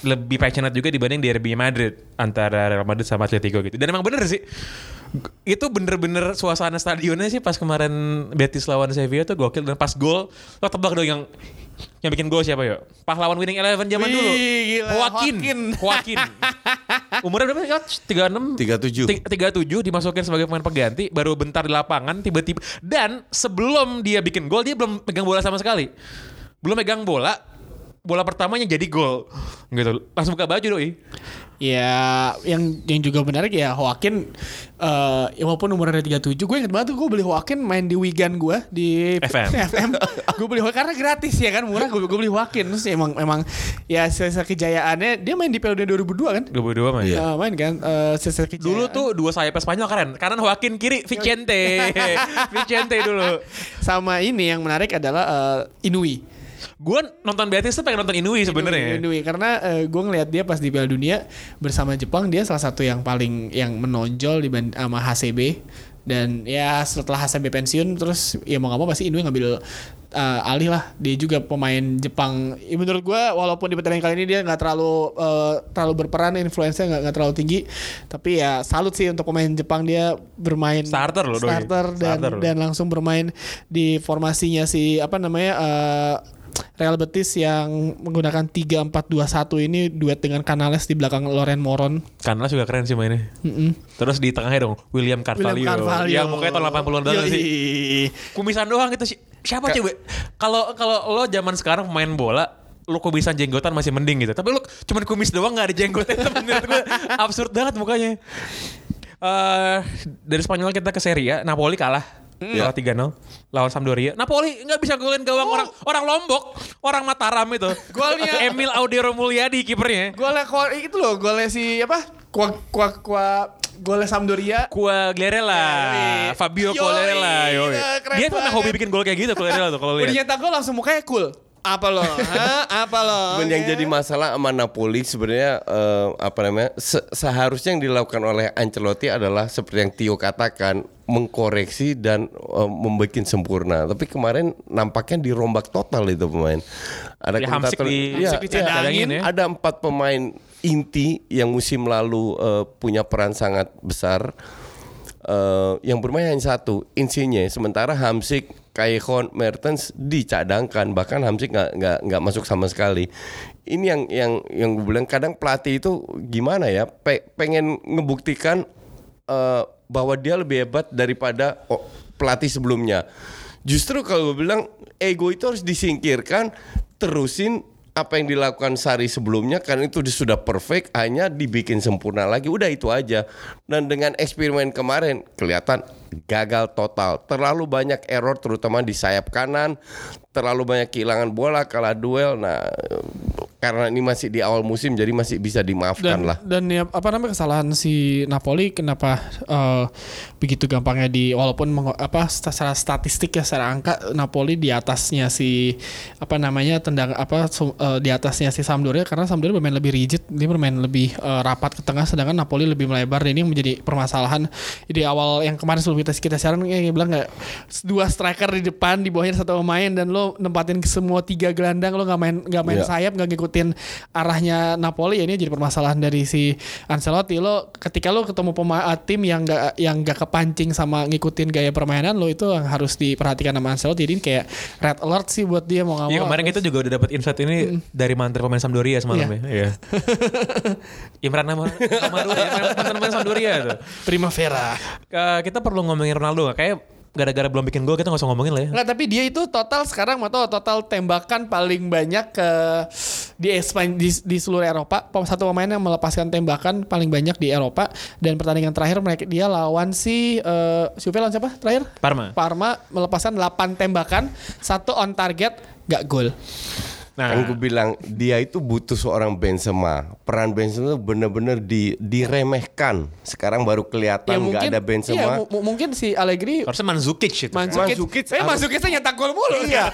lebih passionate juga dibanding derby Madrid antara Real Madrid sama Atletico gitu. Dan emang bener sih. Itu bener-bener suasana stadionnya sih pas kemarin Betis lawan Sevilla tuh gokil dan pas gol lo tebak dong yang yang bikin gol siapa yuk? Pahlawan winning eleven zaman Wih, dulu. gila. Joaquin. Joaquin. Joaquin. Umurnya berapa? Tiga enam. 37. Ti- 37 dimasukin sebagai pemain pengganti baru bentar di lapangan tiba-tiba dan sebelum dia bikin gol dia belum pegang bola sama sekali belum megang bola bola pertamanya jadi gol gitu langsung buka baju doi Ya, yang yang juga menarik ya Joaquin eh ya walaupun umurnya 37, gue inget banget tuh gue beli Joaquin main di Wigan gue di FM. FM. gue beli Joaquin karena gratis ya kan murah gue gue beli Joaquin terus emang emang ya sisa kejayaannya dia main di Dunia 2002 kan? 22 mah Iya. Eh, main kan eh sisa kejayaan. dulu tuh dua sayap Spanyol keren kanan Joaquin kiri Vicente Vicente dulu sama ini yang menarik adalah eh, Inui. Gue nonton Betis tuh pengen nonton Inui sebenarnya. Inui, karena gue ngelihat dia pas di Piala Dunia bersama Jepang dia salah satu yang paling yang menonjol dibanding sama HCB dan ya setelah HCB pensiun terus ya mau gak mau pasti Inui ngambil uh, alih lah. Dia juga pemain Jepang. Ya, menurut gue walaupun di pertandingan kali ini dia nggak terlalu uh, terlalu berperan influence nggak nggak terlalu tinggi. Tapi ya salut sih untuk pemain Jepang. Dia bermain Starter loh, Doi. starter dan Starter dan langsung bermain di formasinya si apa namanya eh, Real Betis yang menggunakan 3-4-2-1 ini duet dengan Canales di belakang Loren Moron. Karena juga keren sih mainnya Mm-mm. terus di tengahnya dong William Carvalho, William Carvalho. yang mukanya tahun 80-an banget sih kumisan doang gitu sih. Siapa coba? Kalau kalau lo zaman sekarang pemain bola lo kumisan jenggotan masih mending gitu. Tapi lo cuman kumis doang nggak ada jenggotnya itu menurut gue absurd banget mukanya. Eh dari Spanyol kita ke Serie A, Napoli kalah. Kalah 3-0 lawan Sampdoria. Napoli nggak bisa golin gawang orang orang Lombok, orang Mataram itu. Golnya- Emil Audero Mulyadi kipernya. Golnya itu loh, golnya si apa? Kuah kuah kuah golnya Sampdoria. Qua Glerella, Yoi. Fabio keren Dia tuh hobi bikin gol kayak gitu Quagliarella tuh kalau Udah lihat. nyetak gol langsung mukanya cool. Apa lo? Hah? Apa lo? Cuman yang jadi masalah sama Napoli sebenarnya eh, apa namanya se- seharusnya yang dilakukan oleh Ancelotti adalah seperti yang Tio katakan mengkoreksi dan eh, membuat sempurna. Tapi kemarin nampaknya dirombak total itu pemain. Ada Ya, Hamsik komentator- di- Hamsik dicadangin ya. Ada empat pemain inti yang musim lalu eh, punya peran sangat besar. Eh, yang bermain hanya satu, Insigne. Sementara Hamsik, Callejon, Mertens dicadangkan. Bahkan Hamsik nggak nggak nggak masuk sama sekali. Ini yang yang yang gue bilang kadang pelatih itu gimana ya? Pe- pengen ngebuktikan eh, bahwa dia lebih hebat daripada oh, pelatih sebelumnya. Justru kalau gue bilang ego itu harus disingkirkan, terusin apa yang dilakukan Sari sebelumnya karena itu sudah perfect hanya dibikin sempurna lagi. Udah itu aja. Dan dengan eksperimen kemarin kelihatan gagal total. Terlalu banyak error terutama di sayap kanan. Terlalu banyak kehilangan bola kalah duel. Nah karena ini masih di awal musim jadi masih bisa dimaafkan dan lah dan ya apa namanya kesalahan si Napoli kenapa eh, begitu gampangnya di walaupun meng- apa secara statistik ya secara angka Napoli di atasnya si apa namanya tendang apa su- eh, di atasnya si Sampdoria karena Sampdoria bermain lebih rigid dia bermain lebih eh, rapat ke tengah sedangkan Napoli lebih melebar dan ini menjadi permasalahan di awal yang kemarin sebelum kita kita siaran kayak bilang nggak dua striker di depan di bawahnya satu pemain dan lo nempatin ke semua tiga gelandang lo nggak main nggak main Iya. sayap nggak ngikutin arahnya Napoli ya ini jadi permasalahan dari si Ancelotti lo ketika lo ketemu pemain tim yang nggak yang nggak kepancing sama ngikutin gaya permainan lo itu yang harus diperhatikan sama Ancelotti jadi ini kayak red alert sih buat dia mau Iya mau kemarin kita juga udah dapat insight ini dari mantan pemain Sampdoria semalam Iya. ya. Iya. Imran nama Amaru ya, mantan pemain Sampdoria tuh. Primavera Eh, kita perlu ngomongin Ronaldo? Kayak gara-gara belum bikin gol kita nggak usah ngomongin lah ya. Nggak, tapi dia itu total sekarang mau tahu total tembakan paling banyak ke di Espan di, di seluruh Eropa. Satu pemain yang melepaskan tembakan paling banyak di Eropa dan pertandingan terakhir mereka dia lawan si eh Juve lawan siapa terakhir? Parma. Parma melepaskan 8 tembakan, satu on target, gak gol. Nah, Kan gue bilang dia itu butuh seorang Benzema. Peran Benzema itu benar-benar di, diremehkan. Sekarang baru kelihatan nggak ada Benzema. iya, mu- mu- mungkin si Allegri harusnya Mandzukic itu. Mandzukic, Mandzukic eh Mandzukic nyetak gol mulu. Iya.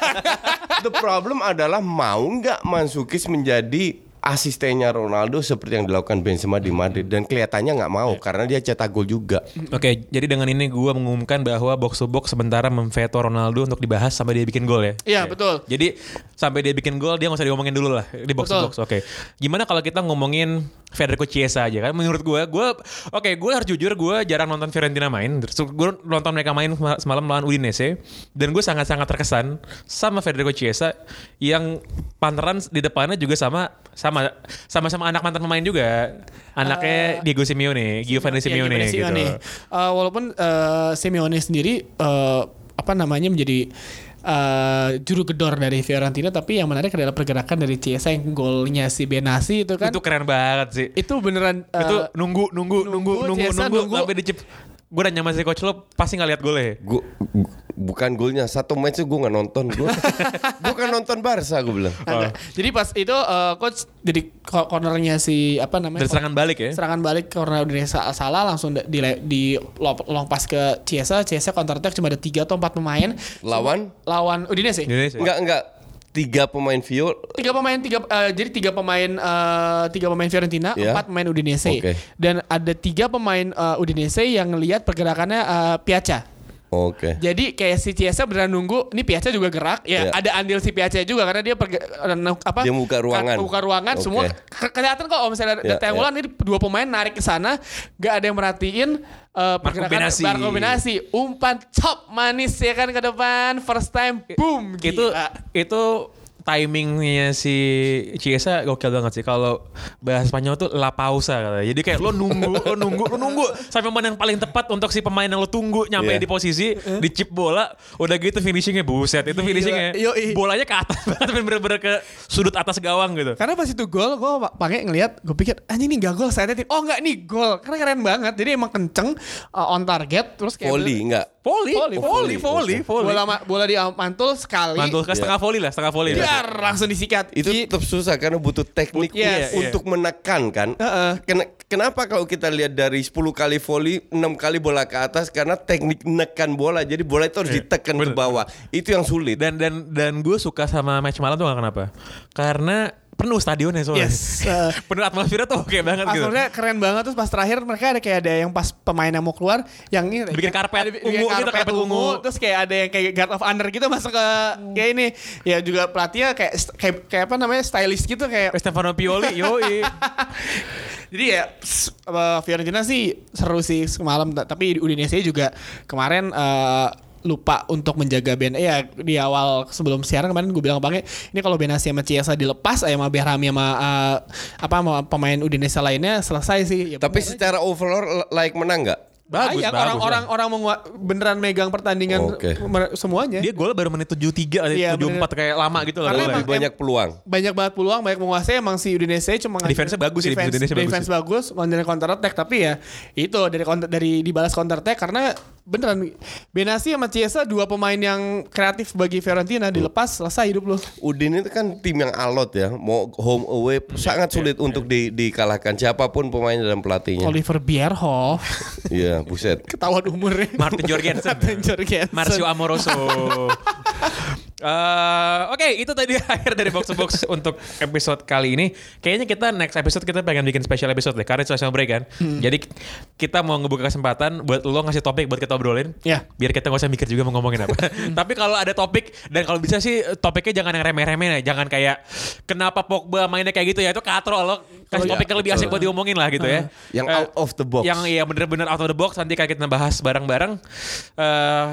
The problem adalah mau nggak Mandzukic menjadi asistennya Ronaldo seperti yang dilakukan Benzema di Madrid dan kelihatannya nggak mau karena dia cetak gol juga. Oke, jadi dengan ini gue mengumumkan bahwa box to box sementara memveto Ronaldo untuk dibahas sampai dia bikin gol ya. Iya, betul. Jadi sampai dia bikin gol dia nggak usah diomongin dulu lah di box to box. Oke. Gimana kalau kita ngomongin Federico Chiesa aja kan? Menurut gue, gue oke gue harus jujur gue jarang nonton Fiorentina main. Terus gue nonton mereka main sem- semalam lawan Udinese dan gue sangat-sangat terkesan sama Federico Chiesa yang panteran di depannya juga sama sama sama-sama anak mantan pemain juga. Anaknya Diego Simeone, Giovanni Iya, Simeone gitu. Simeone. Eh, walaupun eh, Simeone sendiri eh, apa namanya menjadi eh, juru gedor dari Fiorentina tapi yang menarik adalah pergerakan dari Chiesa yang golnya si Benassi itu kan Itu keren banget sih. itu beneran eh, itu nunggu nunggu nunggu nunggu, nunggu nunggu, nunggu. sampai dicip gue nanya sama si coach lo pasti nggak lihat golnya Gua, gu- bukan golnya. Satu match gue nggak nonton. Gue gue kan nonton Barca gue bilang. Ada. Jadi pas itu eh, coach jadi ko- cornernya si apa namanya? dari serangan balik ya? Serangan balik corner dari sa- salah langsung di, di, di long pass ke Chiesa, Chiesa counter attack cuma ada tiga atau empat pemain. Lawan? Lawan Udinese. Indonesia nggak nggak tiga pemain Viol tiga pemain tiga eh, jadi tiga pemain eh, tiga pemain Fiorentina Ya. empat pemain Udinese Oke. dan ada tiga pemain eh, Udinese yang lihat pergerakannya eh, Piazza oke jadi kayak si Chiesa beneran nunggu ini Piazza juga gerak ya Ya. ada andil si Piazza juga karena dia perge- eh, apa Dia buka ruangan. buka ruangan Oke. semua ke- kelihatan kok kalau misalnya Ya, data yang ya. ulang ini dua pemain narik ke sana gak ada yang merhatiin eh, pergerakan. Marco Benassi umpan chop manis ya kan ke depan first time boom itu gila. itu timingnya si Chiesa gokil banget sih kalau bahasa Spanyol tuh la pausa katanya. Jadi kayak lo nunggu, lo nunggu, lo nunggu sampai momen yang paling tepat untuk si pemain yang lo tunggu nyampe Iya. di posisi di chip bola, udah gitu finishingnya buset. Itu finishingnya Yoi. bolanya ke atas banget bener-bener ke sudut atas gawang gitu. Karena pas itu gol, gue pakai ngelihat, gue pikir, anjing ini gak gol, saya. Oh enggak, nih gol. Karena keren banget. Jadi emang kenceng, uh, on target, terus kayak volley nggak Volley, Volley, volley, volley, volley. Bola ma- bola di mantul sekali. Mantul kan setengah volley lah, setengah volley. Biar langsung disikat. Itu tetap susah karena butuh teknik Yes. untuk menekan kan. Heeh. Ken- Kenapa kalau kita lihat dari 10 kali volley, 6 kali bola ke atas karena teknik menekan bola. Jadi bola itu harus ditekan ke bawah. Itu yang sulit. Dan dan dan gue suka sama match malam tuh gak kenapa? Karena penuh stadionnya soalnya. Yes. Uh, penuh atmosfernya tuh oke banget gitu. Atmosfernya keren banget terus pas terakhir mereka ada kayak ada yang pas pemain yang mau keluar yang ini Bikin karpet ada bikin ungu gitu, karpet ungu. terus kayak ada yang kayak guard of honor gitu masuk ke kayak ini ya juga pelatihnya kayak kayak, kayak apa namanya stylist gitu kayak Stefano Pioli, yoi. Jadi ya apa, Fiorentina sih seru sih semalam ta- tapi Udinese juga kemarin eh, lupa untuk menjaga Ben ya di awal sebelum siaran kemarin gue bilang bang ini kalau Benassi sama Chiesa dilepas ya sama Berami sama eh, apa sama pemain Udinese lainnya selesai sih ya, Tapi bener aja. secara overall layak menang nggak? Bagus, bagus orang-orang orang mengua- beneran megang pertandingan mer- semuanya Dia gol baru menit 73 atau Iya, 74 kayak lama gitu lah. Karena Lebih banyak peluang. banyak banget peluang, banyak menguasai emang si Udinese cuma Defense-nya bagus sih, defense, Udinese bagus defense bagus, dari counter attack tapi ya itu dari counter, dari dibalas counter attack karena beneran Benassi sama Chiesa dua pemain yang kreatif bagi Fiorentina dilepas selesai hidup lu. Udin itu kan tim yang alot ya, mau home away sangat sulit untuk di, dikalahkan siapa pun pemain dan pelatihnya. Oliver Bierhoff Iya, buset. ketahuan umurnya. Martin Jorgensen. Martin Jorgensen. Marcio Amoroso. Eh, Oke, itu tadi akhir dari box to box untuk episode kali ini. Kayaknya kita next episode kita pengen bikin special episode deh, karena international break kan. Hmm. Jadi kita mau ngebuka kesempatan buat lo ngasih topik buat kita obrolin. Ya. Biar kita nggak usah mikir juga mau ngomongin apa. Tapi kalau ada topik dan kalau bisa sih topiknya jangan yang remeh-remeh ya. Jangan kayak kenapa Pogba mainnya kayak gitu ya. Itu katro lo. Kasih Oh, topik iya, yang lebih asik buat diomongin lah gitu ya. Yang Eh, out of the box. Yang iya bener-bener out of the box nanti kayak kita bahas bareng-bareng. Eh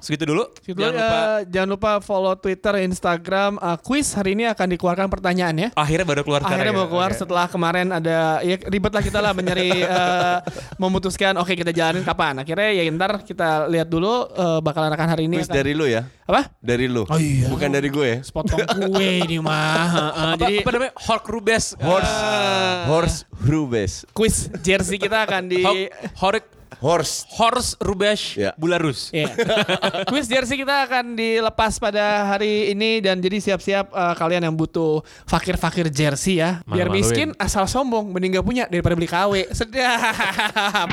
segitu dulu. Gitu, Jangan lupa eh, jangan lupa follow Twitter, Instagram, eh, quiz hari ini akan dikeluarkan pertanyaan ya. akhirnya baru keluar sekarang Akhirnya ya. mau keluar Oke. setelah kemarin ada ya ribet lah kita lah mencari eh, memutuskan oke kita jalanin kapan. Akhirnya ya ntar kita lihat dulu eh, bakalan akan hari ini. Quiz akan- dari lu ya? apa? Dari lu. Oh iya. Bukan dari gue ya. Sepotong kue ini mah. Heeh, apa, jadi apa namanya? Hulk Rubes. Horse Ah. Horse Rubes. quiz jersey kita akan di Hulk, Hulk, Horse. Horse Rubes Ya. Bularus. Iya. Quiz jersey kita akan dilepas pada hari ini dan jadi siap-siap eh, kalian yang butuh fakir-fakir jersey ya. Biar Malu-maluin. miskin asal sombong mending gak punya daripada beli KW. Sedap.